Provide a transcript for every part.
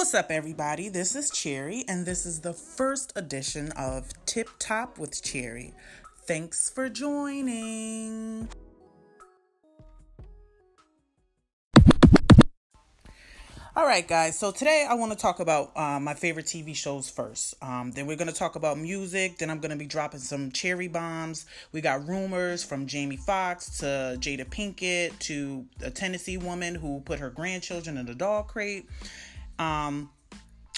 What's up, everybody? This is Cherry, and this is the first edition of Tip Top with Cherry. Thanks for joining. All right, guys. So today I want to talk about uh, my favorite TV shows first. Um, then we're going to talk about music. Then I'm going to be dropping some cherry bombs. We got rumors from Jamie Foxx to Jada Pinkett to a Tennessee woman who put her grandchildren in a dog crate. Um,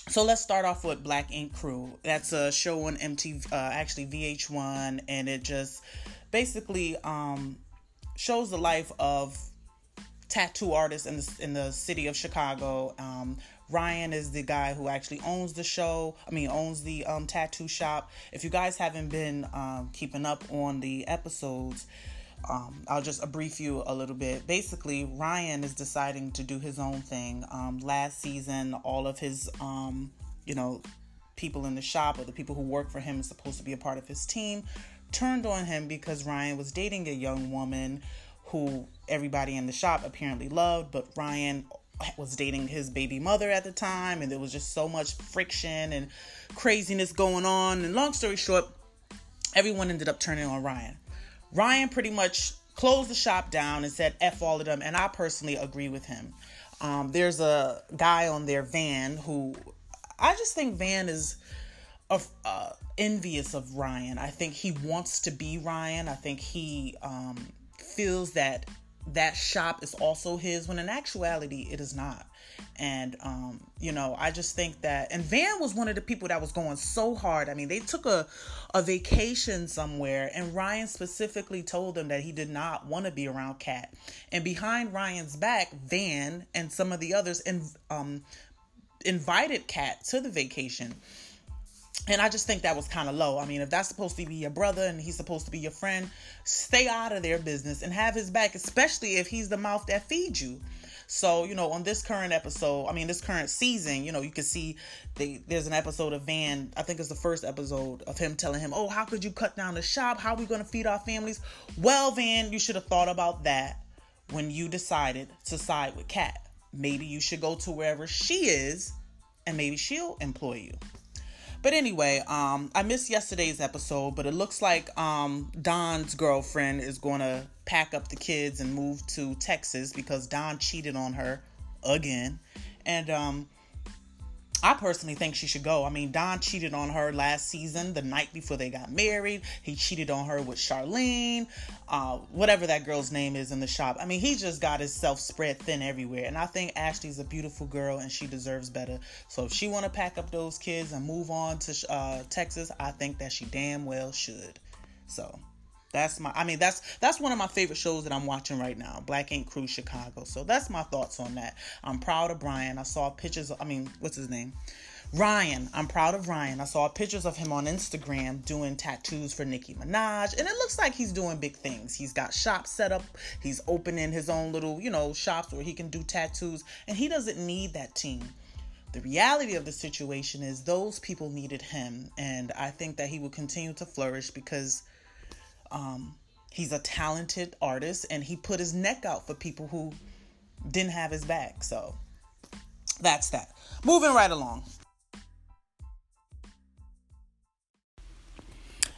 so let's start off with Black Ink Crew. That's a show on MTV, uh, actually VH1, and it just basically um, shows the life of tattoo artists in the in the city of Chicago. Um, Ryan is the guy who actually owns the show. I mean, owns the um, tattoo shop. If you guys haven't been um, keeping up on the episodes, um, I'll just brief you a little bit. Basically, Ryan is deciding to do his own thing. Um, last season, all of his, um, you know, people in the shop or the people who work for him is supposed to be a part of his team turned on him because Ryan was dating a young woman who everybody in the shop apparently loved, but Ryan was dating his baby mother at the time, and there was just so much friction and craziness going on. And long story short, everyone ended up turning on Ryan. Ryan pretty much closed the shop down and said F all of them, and I personally agree with him. Um, there's a guy on their van who I just think Van is uh, envious of Ryan. I think he wants to be Ryan. I think he um, feels that that shop is also his when in actuality it is not. And um you know i just think that and van was one of the people that was going so hard. I mean they took a a vacation somewhere and ryan specifically told them that he did not want to be around Kat and behind ryan's back van and some of the others and um invited Kat to the vacation and I just think that was kind of low. I mean, if that's supposed to be your brother and he's supposed to be your friend, stay out of their business and have his back, especially if he's the mouth that feeds you. So, you know, on this current episode, I mean, this current season, you know, you can see there's an episode of Van, I think it's the first episode of him telling him, Oh, how could you cut down the shop? How are we going to feed our families? Well, Van, you should have thought about that when you decided to side with Kat. Maybe you should go to wherever she is and maybe she'll employ you. But anyway, um, I missed yesterday's episode, but it looks like um, Don's girlfriend is going to pack up the kids and move to Texas because Don cheated on her again. And um, I personally think she should go. I mean, Don cheated on her last season, the night before they got married. He cheated on her with Charlene, uh, whatever that girl's name is in the shop. I mean, he just got himself spread thin everywhere. And I think Ashley's a beautiful girl and she deserves better. So if she want to pack up those kids and move on to uh, Texas, I think that she damn well should. So that's my I mean that's that's one of my favorite shows that I'm watching right now, Black Ink Crew Chicago. So that's my thoughts on that. I'm proud of Brian. I saw pictures of, I mean, what's his name? Ryan. I'm proud of Ryan. I saw pictures of him on Instagram doing tattoos for Nicki Minaj, and it looks like he's doing big things. He's got shops set up. He's opening his own little, you know, shops where he can do tattoos, and he doesn't need that team. The reality of the situation is those people needed him, and I think that he will continue to flourish because um, he's a talented artist and he put his neck out for people who didn't have his back. So that's that. Moving right along.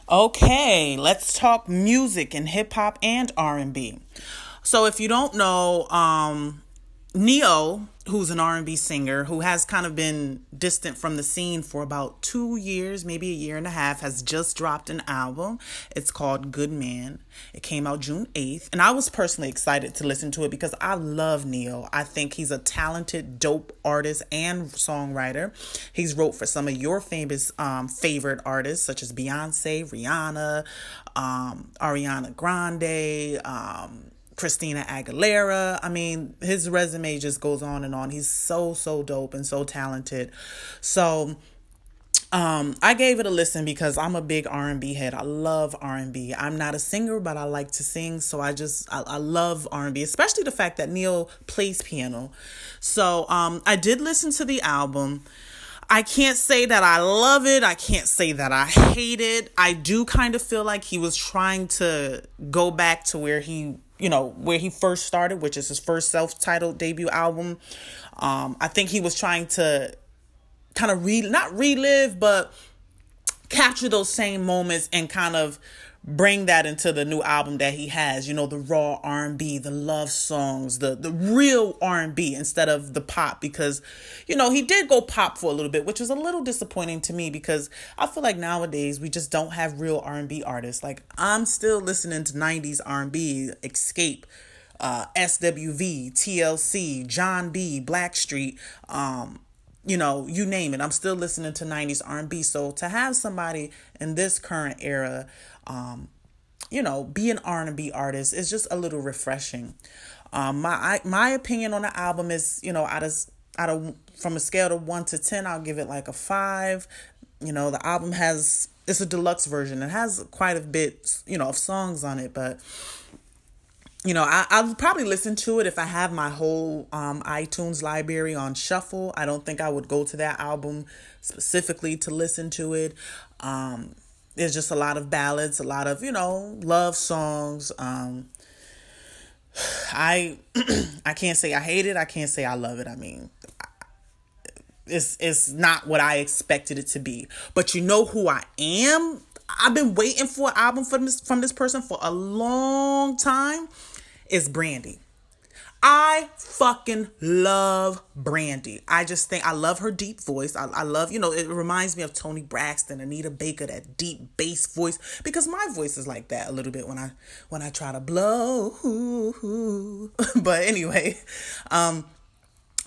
Okay, let's talk music and hip hop and R&B. So if you don't know, um Ne-Yo who's an R&B singer who has kind of been distant from the scene for about 2 years, maybe a year and a half has just dropped an album. It's called Good Man. It came out June 8th, and I was personally excited to listen to it because I love Ne-Yo. I think he's a talented, dope artist and songwriter. He's wrote for some of your famous um, favorite artists such as Beyonce, Rihanna, um, Ariana Grande, um, Christina Aguilera. I mean, his resume just goes on and on. He's so so dope and so talented. So um, I gave it a listen because I'm a big R&B head. I love R&B. I'm not a singer, but I like to sing, so I just I, I love R&B, especially the fact that Ne-Yo plays piano. So um, I did listen to the album. I can't say that I love it. I can't say that I hate it. I do kind of feel like he was trying to go back to where he you know where he first started which is his first self-titled debut album. Um i think he was trying to kind of re not relive, but capture those same moments and kind of bring that into the new album that he has you know the raw r&b the love songs the the real r&b instead of the pop because you know he did go pop for a little bit which was a little disappointing to me because i feel like nowadays we just don't have real r&b artists. Like i'm still listening to 90s r&b Xscape uh, swv tlc Jon B blackstreet um, you know you name it. I'm still listening to 90s r&b so to have somebody in this current era um, you know, be an R&B artist is just a little refreshing. Um, my I, my opinion on the album is, you know, out of out of from a scale of one to ten, I'll give it like a five. You know, the album has it's a deluxe version. It has quite a bit, you know, of songs on it, but you know, I, I'll probably listen to it if I have my whole um, iTunes library on shuffle. I don't think I would go to that album specifically to listen to it. Um, there's just a lot of ballads, a lot of, you know, love songs. Um I I can't say I hate it, I can't say I love it. I mean, it's it's not what I expected it to be. But you know who I am? I've been waiting for an album from this from this person for a long time. It's Brandy. I fucking love Brandy. I just think I love her deep voice. I, I love, you know, it reminds me of Toni Braxton, Anita Baker, that deep bass voice. Because my voice is like that a little bit when I when I try to blow. but anyway, um,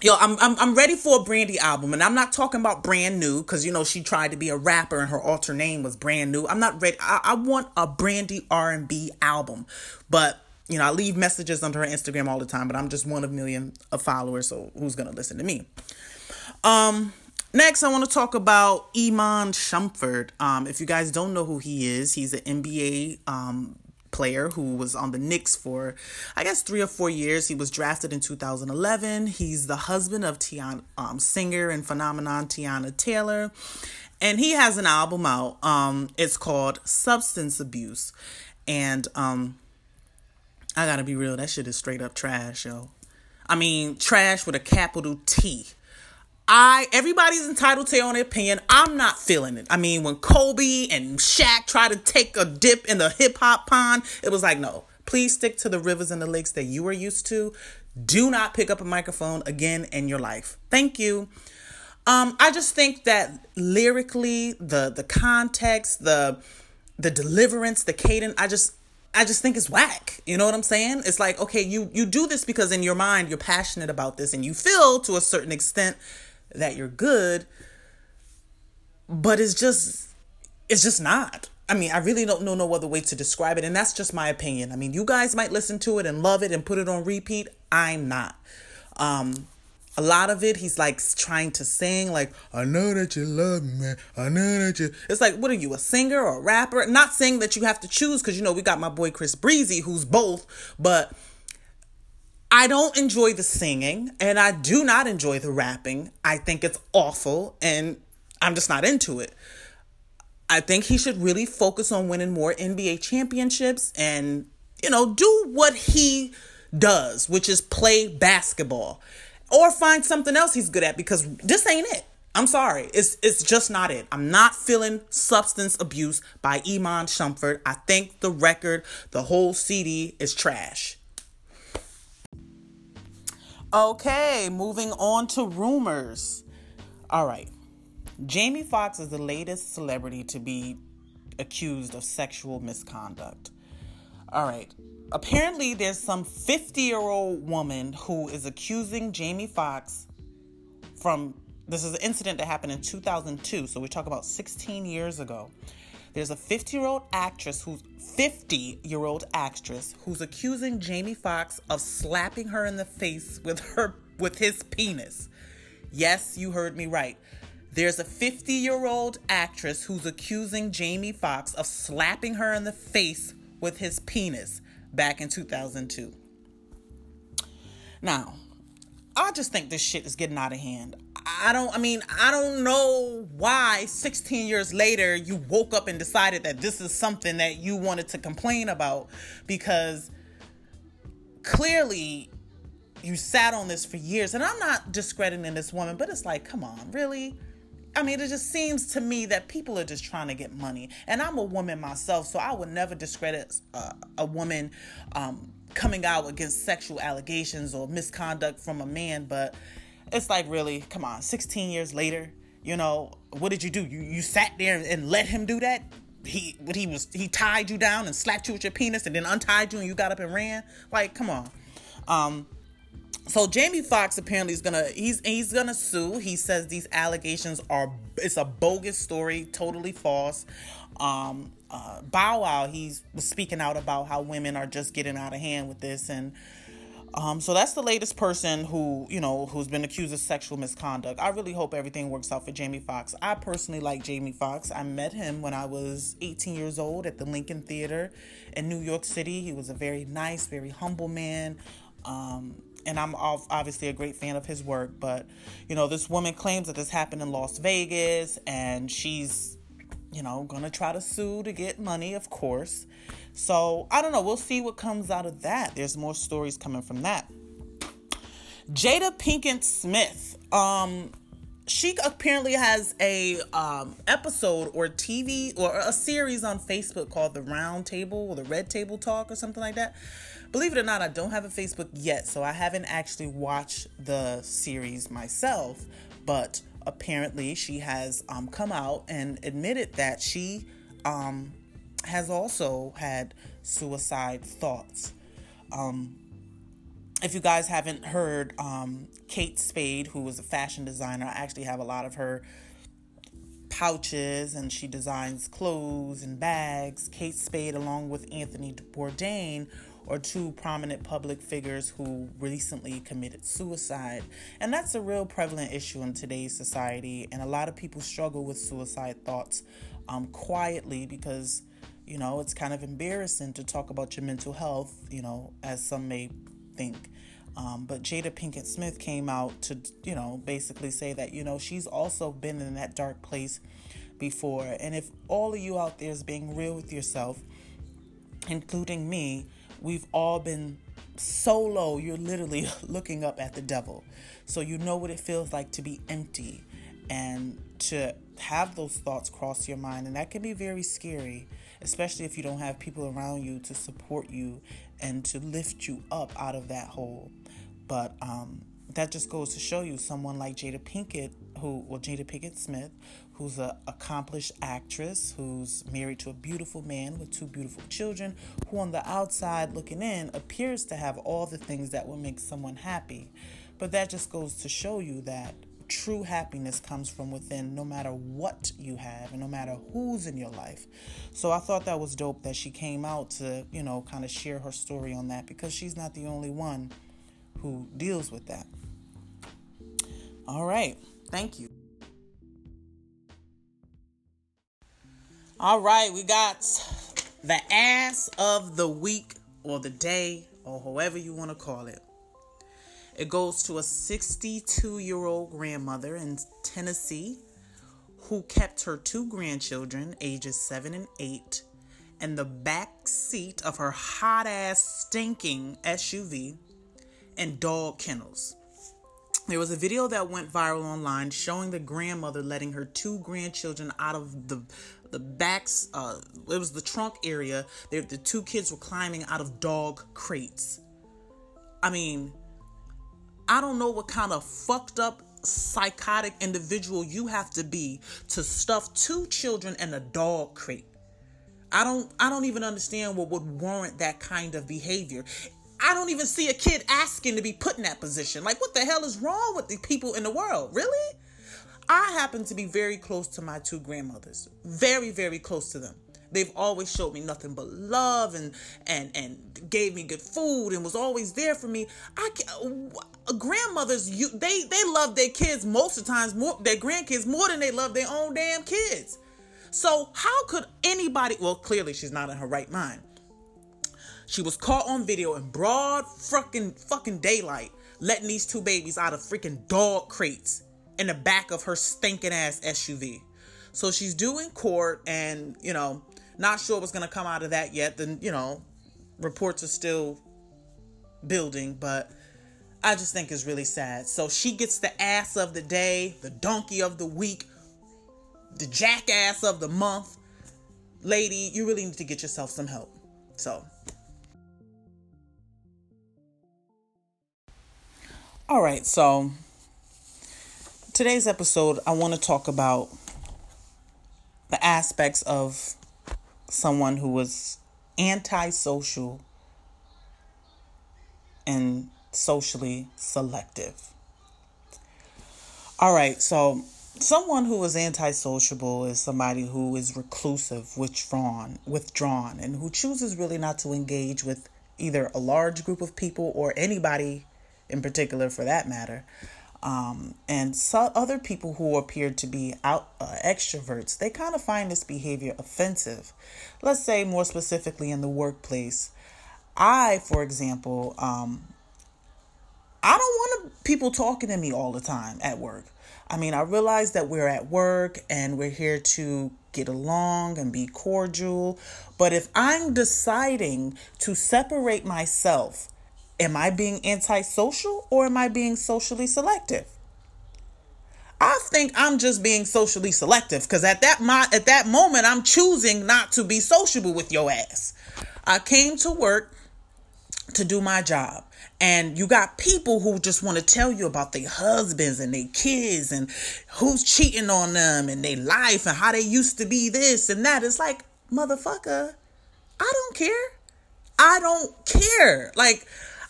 Yo, I'm I'm I'm ready for a Brandy album, and I'm not talking about Bran' Nu because you know she tried to be a rapper and her alter name was Bran' Nu. I'm not ready. I, I want a Brandy R and B album, but you know, I leave messages on her Instagram all the time, but I'm just one of million of followers, so who's gonna listen to me? Um, next, I want to talk about Iman Shumpert. Um, if you guys don't know who he is, he's an NBA um player who was on the Knicks for, I guess, three or four years. He was drafted in 2011. He's the husband of Teyana, um, singer and phenomenon Teyana Taylor. And he has an album out. Um, it's called Substance Abuse. And um, I gotta be real, that shit is straight up trash, yo. I mean, trash with a capital T. I everybody's entitled to their own opinion. I'm not feeling it. I mean, when Kobe and Shaq tried to take a dip in the hip hop pond, it was like, no, please stick to the rivers and the lakes that you are used to. Do not pick up a microphone again in your life. Thank you. Um, I just think that lyrically, the the context, the the deliverance, the cadence, I just I just think it's whack. You know what I'm saying? It's like, okay, you you do this because in your mind you're passionate about this and you feel to a certain extent that you're good, but it's just it's just not. I mean, I really don't know no other way to describe it and that's just my opinion. I mean, you guys might listen to it and love it and put it on repeat. I'm not. Um a lot of it he's like trying to sing like i know that you love me i know that you it's like what are you a singer or a rapper? Not saying that you have to choose because you know we got my boy chris breezy who's both but i don't enjoy the singing and i do not enjoy the rapping. I think it's awful and i'm just not into it. I think he should really focus on winning more nba championships and you know do what he does which is play basketball or find something else he's good at because this ain't it. I'm sorry. It's it's just not it. I'm not feeling substance abuse by Iman Shumpert. I think the record, the whole CD is trash. Okay, moving on to rumors. All right. Jamie Foxx is the latest celebrity to be accused of sexual misconduct. All right apparently there's some 50 year old woman who is accusing Jamie Foxx from this is an incident that happened in 2002 so we talk about 16 years ago. There's a 50 year old actress who's 50 year old actress who's accusing Jamie Foxx of slapping her in the face with her with his penis. Yes you heard me right. There's a 50 year old actress who's accusing Jamie Foxx of slapping her in the face with his penis back in 2002. Now, I just think this shit is getting out of hand. I don't, I mean, I don't know why 16 years later you woke up and decided that this is something that you wanted to complain about because clearly you sat on this for years. And I'm not discrediting this woman, but it's like, come on, really? I mean, it just seems to me that people are just trying to get money. And I'm a woman myself, so I would never discredit uh, a woman um, coming out against sexual allegations or misconduct from a man. But it's like, really, come on, 16 years later, you know, what did you do? You you sat there and let him do that? He what he was he tied you down and slapped you with your penis and then untied you and you got up and ran? Like, come on. Um, so Jamie Foxx apparently is gonna he's he's gonna sue. He says these allegations are it's a bogus story, totally false. Um, uh, Bow Wow he's was speaking out about how women are just getting out of hand with this, and um, so that's the latest person who you know who's been accused of sexual misconduct. I really hope everything works out for Jamie Foxx. I personally like Jamie Foxx. I met him when I was 18 years old at the Lincoln Theater in New York City. He was a very nice, very humble man. Um, and I'm obviously a great fan of his work. But you know, this woman claims that this happened in Las Vegas, and she's, you know, gonna try to sue to get money, of course. So I don't know. We'll see what comes out of that. There's more stories coming from that. Jada Pinkett Smith. Um, she apparently has a um, episode or TV or a series on Facebook called the Round Table or the Red Table Talk or something like that. Believe it or not, I don't have a Facebook yet, so I haven't actually watched the series myself. But apparently, she has um, come out and admitted that she um, has also had suicide thoughts. Um, if you guys haven't heard, um, Kate Spade, who was a fashion designer, I actually have a lot of her pouches and she designs clothes and bags. Kate Spade, along with Anthony Bourdain, or two prominent public figures who recently committed suicide. And that's a real prevalent issue in today's society. And a lot of people struggle with suicide thoughts um, quietly because, you know, it's kind of embarrassing to talk about your mental health, you know, as some may think. Um, but Jada Pinkett Smith came out to, you know, basically say that, you know, she's also been in that dark place before. And if all of you out there is being real with yourself, including me, we've all been so low, you're literally looking up at the devil. So you know what it feels like to be empty and to have those thoughts cross your mind. And that can be very scary, especially if you don't have people around you to support you and to lift you up out of that hole. But um, that just goes to show you someone like Jada Pinkett, who, well, Jada Pinkett Smith, who's an accomplished actress who's married to a beautiful man with two beautiful children, who on the outside looking in appears to have all the things that will make someone happy. But that just goes to show you that true happiness comes from within no matter what you have and no matter who's in your life. So I thought that was dope that she came out to, you know, kind of share her story on that because she's not the only one who deals with that. All right. Thank you. All right, we got the ass of the week or the day or however you want to call it. It goes to a 62 year old grandmother in Tennessee who kept her two grandchildren, ages seven and eight, in the back seat of her hot ass stinking SUV and dog kennels. There was a video that went viral online showing the grandmother letting her two grandchildren out of the the backs, uh, it was the trunk area. The two kids were climbing out of dog crates. I mean, I don't know what kind of fucked up psychotic individual you have to be to stuff two children in a dog crate. I don't I don't even understand what would warrant that kind of behavior. I don't even see a kid asking to be put in that position. Like what the hell is wrong with the people in the world? Really? I happen to be very close to my two grandmothers. Very, very close to them. They've always showed me nothing but love and and and gave me good food and was always there for me. I uh, grandmothers, you they they love their kids most of the times more their grandkids more than they love their own damn kids. So how could anybody? Well, clearly she's not in her right mind. She was caught on video in broad fucking fucking daylight, letting these two babies out of freaking dog crates in the back of her stinking ass SUV. So she's due in court and, you know, not sure what's going to come out of that yet. Then, you know, reports are still building, but I just think it's really sad. So she gets the ass of the day, the donkey of the week. the jackass of the month, lady, you really need to get yourself some help. So, all right, so today's episode, I want to talk about the aspects of someone who was antisocial and socially selective. All right, so someone who is antisociable is somebody who is reclusive, withdrawn, withdrawn, and who chooses really not to engage with either a large group of people or anybody in particular for that matter. Um, and so other people who appear to be out uh, extroverts, they kind of find this behavior offensive. Let's say more specifically in the workplace. I, for example, um, I don't want people talking to me all the time at work. I mean, I realize that we're at work and we're here to get along and be cordial. But if I'm deciding to separate myself, am I being antisocial or am I being socially selective? I think I'm just being socially selective because at that at that moment I'm choosing not to be sociable with your ass. I came to work to do my job. And you got people who just want to tell you about their husbands and their kids and who's cheating on them and their life and how they used to be this and that. It's like, motherfucker, I don't care. I don't care. Like,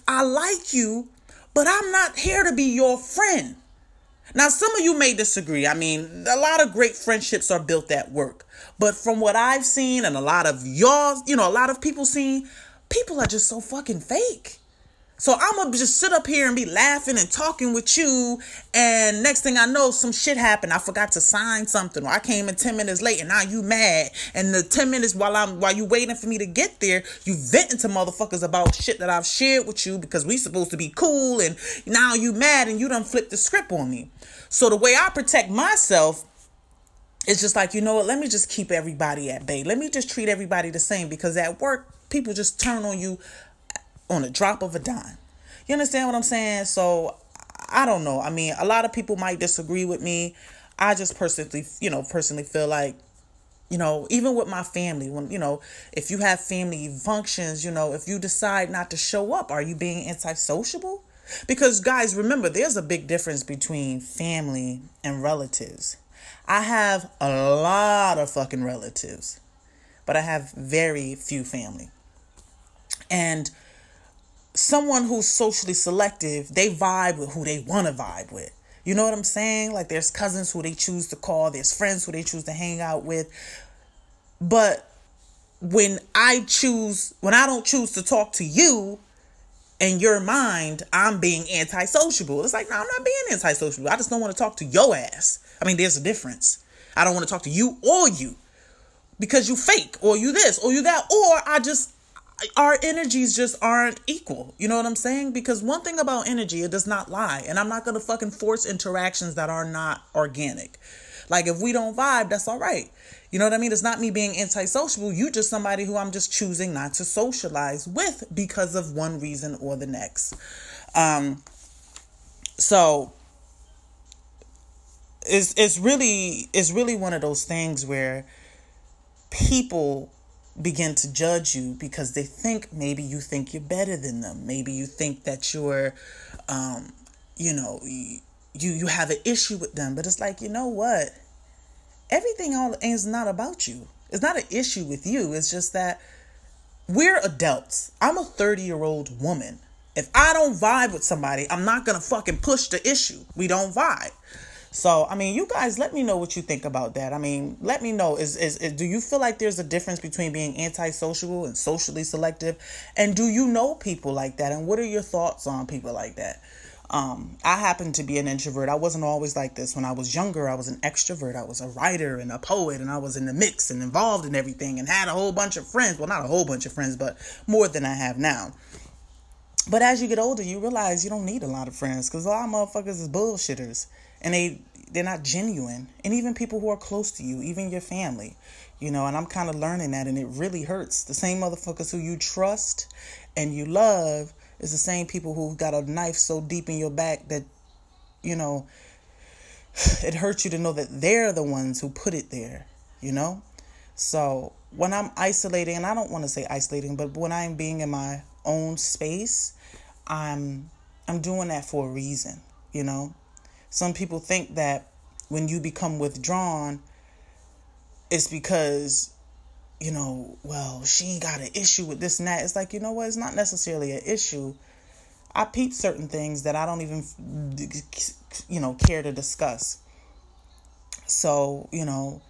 I like you, but I'm not here to be your friend. Now, some of you may disagree. I mean, a lot of great friendships are built at work. But from what I've seen and a lot of y'all, you know, a lot of people seen, people are just so fucking fake. So I'm gonna just sit up here and be laughing and talking with you, and next thing I know, some shit happened. I forgot to sign something, or I came in ten minutes late, and now you mad. And the ten minutes while I'm while you waiting for me to get there, you venting to motherfuckers about shit that I've shared with you because we supposed to be cool, and now you mad and you done flipped the script on me. So the way I protect myself it's just like, you know what, let me just keep everybody at bay. Let me just treat everybody the same because at work, people just turn on you on a drop of a dime. You understand what I'm saying? So I don't know. I mean, a lot of people might disagree with me. I just personally, you know, personally feel like, you know, even with my family, when, you know, if you have family functions, you know, if you decide not to show up, are you being antisociable? Because, guys, remember, there's a big difference between family and relatives. I have a lot of fucking relatives, but I have very few family. And someone who's socially selective, they vibe with who they want to vibe with. You know what I'm saying? Like there's cousins who they choose to call, there's friends who they choose to hang out with. But when I choose, when I don't choose to talk to you, in your mind, I'm being antisociable. It's like, no, I'm not being antisociable. I just don't want to talk to your ass. I mean, there's a difference. I don't want to talk to you or you because you fake or you this or you that, or I just our energies just aren't equal. You know what I'm saying? Because one thing about energy, it does not lie. And I'm not going to fucking force interactions that are not organic. Like if we don't vibe, that's all right. You know what I mean? It's not me being antisocial. You just somebody who I'm just choosing not to socialize with because of one reason or the next. Um so it's it's really it's really one of those things where people begin to judge you because they think maybe you think you're better than them. Maybe you think that you're, um, you know, you you have an issue with them. But it's like you know what? Everything all is not about you. It's not an issue with you. It's just that we're adults. I'm a 30 year old woman. If I don't vibe with somebody, I'm not gonna fucking push the issue. We don't vibe. So, I mean, you guys let me know what you think about that. I mean, let me know is, is, is do you feel like there's a difference between being antisocial and socially selective? And do you know people like that? And what are your thoughts on people like that? Um, I happen to be an introvert. I wasn't always like this. When I was younger, I was an extrovert. I was a writer and a poet, and I was in the mix and involved in everything and had a whole bunch of friends. Well, not a whole bunch of friends, but more than I have now. But as you get older, you realize you don't need a lot of friends because a lot of motherfuckers is bullshitters and they they're not genuine. And even people who are close to you, even your family, you know. And I'm kind of learning that, and it really hurts. The same motherfuckers who you trust and you love is the same people who got a knife so deep in your back that, you know, it hurts you to know that they're the ones who put it there, you know? So when I'm isolating, and I don't want to say isolating, but when I'm being in my own space, I'm I'm doing that for a reason, you know? Some people think that when you become withdrawn, it's because, you know, well, she got an issue with this and that. It's like, you know what? It's not necessarily an issue. I peep certain things that I don't even, you know, care to discuss. So, you know,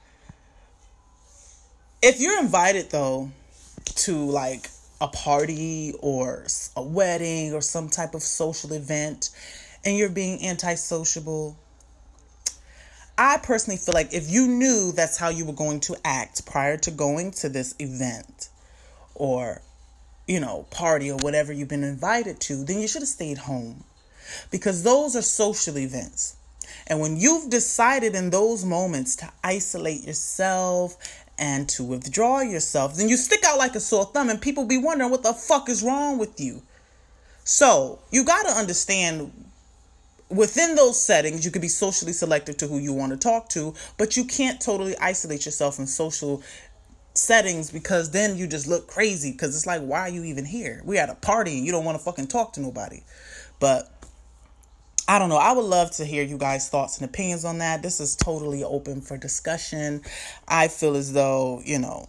if you're invited though to like a party or a wedding or some type of social event and you're being antisociable, I personally feel like if you knew that's how you were going to act prior to going to this event or, you know, party or whatever you've been invited to, then you should have stayed home because those are social events. And when you've decided in those moments to isolate yourself and to withdraw yourself, then you stick out like a sore thumb and people be wondering what the fuck is wrong with you. So you got to understand within those settings, you could be socially selective to who you want to talk to, but you can't totally isolate yourself in social settings because then you just look crazy because it's like, why are you even here? We at a party and you don't want to fucking talk to nobody. But I don't know. I would love to hear you guys' thoughts and opinions on that. This is totally open for discussion. I feel as though, you know,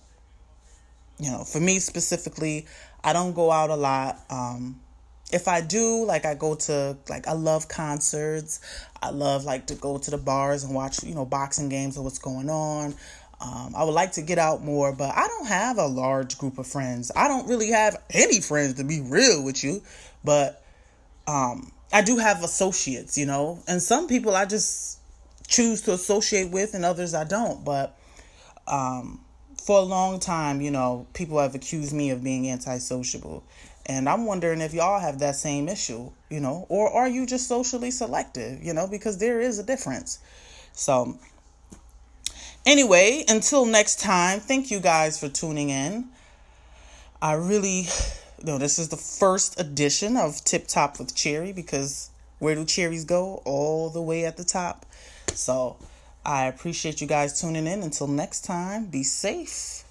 you know, for me specifically, I don't go out a lot. Um, if I do, like I go to like I love concerts. I love like to go to the bars and watch, you know, boxing games or what's going on. Um, I would like to get out more, but I don't have a large group of friends. I don't really have any friends to be real with you, but um I do have associates, you know, and some people I just choose to associate with and others I don't. But um, for a long time, you know, people have accused me of being antisociable. And I'm wondering if y'all have that same issue, you know, or are you just socially selective, you know, because there is a difference. So, anyway, until next time, thank you guys for tuning in. I really no, this is the first edition of Tip Top with Cherry because where do cherries go? All the way at the top. So I appreciate you guys tuning in. Until next time, be safe.